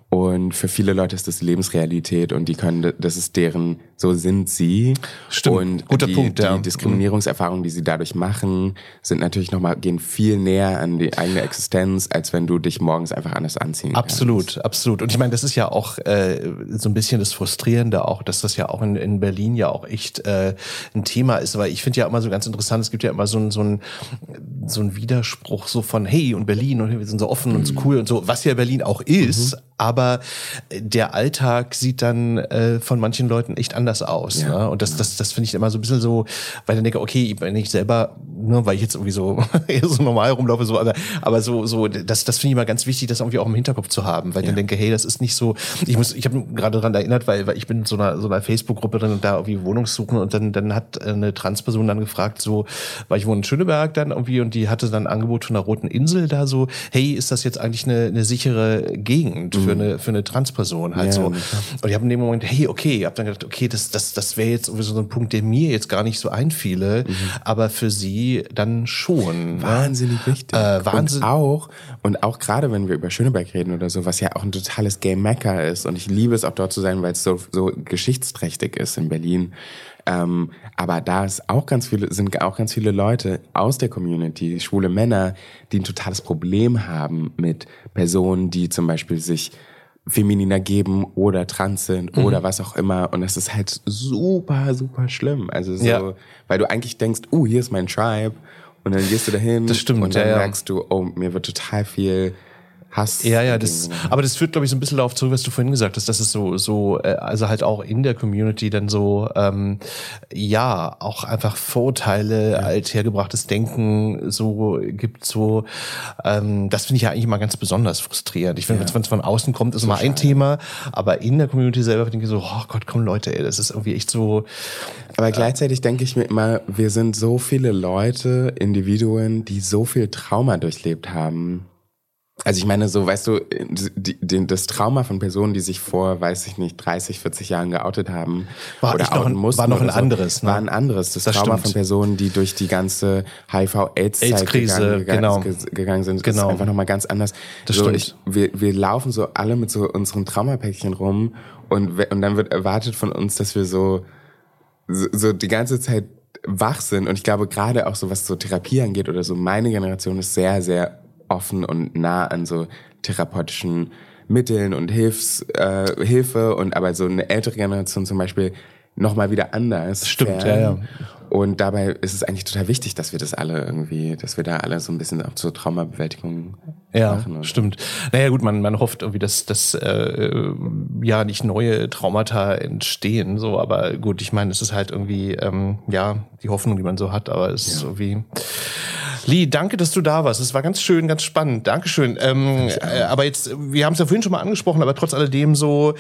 Und für viele Leute ist das Lebensrealität und die können, das ist deren, so sind sie. Stimmt. Und Guter die, Punkt, die ja. Diskriminierungserfahrungen, die sie dadurch machen, sind natürlich nochmal, gehen viel näher an die eigene Existenz, als wenn du dich morgens einfach anders anziehen Absolut, absolut. Und ich meine, das ist ja auch äh, so ein bisschen das Frustrierende auch, dass das ja auch in, in Berlin ja auch echt äh, ein Thema ist. Weil ich finde ja immer so ganz interessant, es gibt ja immer so ein, so ein so ein Widerspruch so von hey und Berlin und wir sind so offen und so cool und so, was ja Berlin auch ist, aber der Alltag sieht dann äh, von manchen Leuten echt anders aus. Ja. Ne? Und das, das, das finde ich immer so ein bisschen so, weil ich dann denke, okay, wenn ich selber, nur weil ich jetzt irgendwie so, (laughs) so normal rumlaufe, so, aber, aber so, so, das, das finde ich immer ganz wichtig, das irgendwie auch im Hinterkopf zu haben, weil ich dann denke, hey, das ist nicht so, ich muss, ich habe gerade daran erinnert, weil, weil ich bin in so einer, so einer Facebook-Gruppe drin und da irgendwie Wohnungssuchen und dann, dann hat eine Transperson dann gefragt, so, weil ich wohne in Schöneberg dann irgendwie und die hatte dann ein Angebot von der Roten Insel da so, hey, ist das jetzt eigentlich eine, eine sichere Gegend für eine, für eine Transperson? Halt Ja, so. Und ich habe in dem Moment, hey, okay, habe dann gedacht, okay, das, das, das wäre jetzt irgendwie so ein Punkt, der mir jetzt gar nicht so einfiele, aber für sie dann schon. ne? Wahnsinnig wichtig. Äh, Wahnsinn. Und auch, und auch gerade wenn wir über Schöneberg reden oder so, was ja auch ein totales Gay Mecca ist. Und ich liebe es auch dort zu sein, weil es so, so geschichtsträchtig ist in Berlin. Ähm, aber da ist auch ganz viele, sind auch ganz viele Leute aus der Community, schwule Männer, die ein totales Problem haben mit Personen, die zum Beispiel sich femininer geben oder trans sind Mhm. oder was auch immer. Und das ist halt super, super schlimm. Also so, Ja. weil du eigentlich denkst, oh, hier ist mein Tribe. Und dann gehst du dahin Das stimmt, und dann ja. merkst du, oh, mir wird total viel Hass. Ja, ja, das, aber das führt, glaube ich, so ein bisschen darauf zurück, was du vorhin gesagt hast, dass es so, so, äh, also halt auch in der Community dann so, ähm, ja, auch einfach Vorurteile, althergebrachtes Denken so gibt, so, ähm, das finde ich ja eigentlich immer ganz besonders frustrierend. Ich finde, wenn es von außen kommt, ist immer ein Thema, aber in der Community selber denke ich so, oh Gott, komm Leute, ey, das ist irgendwie echt so, Aber gleichzeitig denke ich mir immer, wir sind so viele Leute, Individuen, die so viel Trauma durchlebt haben. Also ich meine, so, weißt du, die, die, das Trauma von Personen, die sich vor, weiß ich nicht, 30, 40 Jahren geoutet haben War oder outen ein- mussten war noch ein so, anderes, ne? War ein anderes. Das, Das Trauma stimmt. von Personen, die durch die ganze HIV-AIDS-Zeit AIDS-Krise, gegangen, genau. ge- gegangen sind, Genau. ist einfach nochmal ganz anders. Das so, stimmt. Ich, wir, wir laufen so alle mit so unseren Traumapäckchen rum und, und dann wird erwartet von uns, dass wir so so, so die ganze Zeit wach sind und ich glaube gerade auch so was so Therapie angeht oder so meine Generation ist sehr sehr offen und nah an so therapeutischen Mitteln und Hilfs äh, Hilfe und aber so eine ältere Generation zum Beispiel noch mal wieder anders Stimmt, fern. ja, ja. und dabei ist es eigentlich total wichtig dass wir das alle irgendwie dass wir da alle so ein bisschen auch zur Traumabewältigung Ja, machen und- stimmt. Naja, gut, man, man hofft irgendwie, dass, dass äh, ja nicht neue Traumata entstehen, so, aber gut, ich meine, es ist halt irgendwie, ähm, ja, die Hoffnung, die man so hat, aber es ist irgendwie. Lee, danke, dass du da warst. Es war ganz schön, ganz spannend. Dankeschön. Ähm, äh, aber jetzt, wir haben es ja vorhin schon mal angesprochen, aber trotz alledem so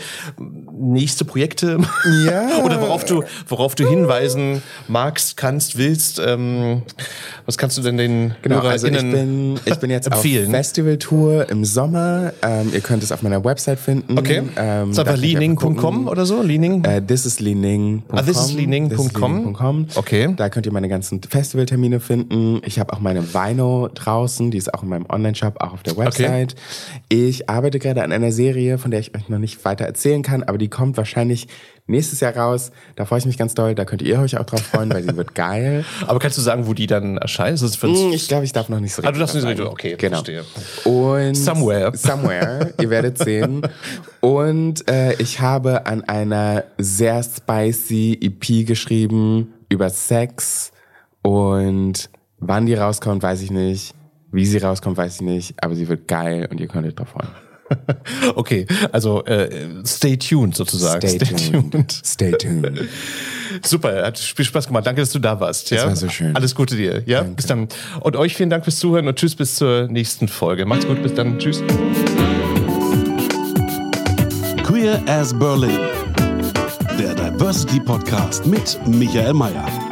nächste Projekte Ja. (laughs) oder worauf du, worauf du hinweisen magst, kannst, willst. Ähm, was kannst du denn den Genau, also ich bin, ich bin jetzt auf empfehlen? Festivaltour im Sommer. Ähm, ihr könnt es auf meiner Website finden. Okay. Ähm, ist einfach leaning.com oder so? Leaning? Äh, thisisleaning.com. Ah, thisisleaning.com. Thisisleaning.com. Okay. Da könnt ihr meine ganzen Festivaltermine finden. Ich habe auch meine Vino draußen, die ist auch in meinem Online-Shop, auch auf der Website. Ich arbeite gerade an einer Serie, von der ich euch noch nicht weiter erzählen kann, aber die kommt wahrscheinlich nächstes Jahr raus. Da freue ich mich ganz doll. Da könnt ihr euch auch drauf freuen, weil sie wird (laughs) geil. Aber kannst du sagen, wo die dann erscheint? Ist das für Hm, Ich glaube, ich darf noch nicht so Ah, du darfst nicht so richtig, okay, genau. verstehe. Und Somewhere. (laughs) Somewhere, ihr werdet sehen. (laughs) Und äh, ich habe an einer sehr spicy EP geschrieben über Sex Und wann die rauskommt, weiß ich nicht. Wie sie rauskommt, weiß ich nicht. Aber sie wird geil und ihr könnt euch drauf freuen. (laughs) Okay, also äh, stay tuned sozusagen. Stay tuned. Stay tuned. (laughs) Super, hat viel Spaß gemacht. Danke, dass du da warst. Ja? war so schön. Alles Gute dir. Ja, bis dann. Und euch vielen Dank fürs Zuhören und tschüss bis zur nächsten Folge. Macht's gut, bis dann. Tschüss. Queer as Berlin. Der Diversity Podcast mit Michael Mayer.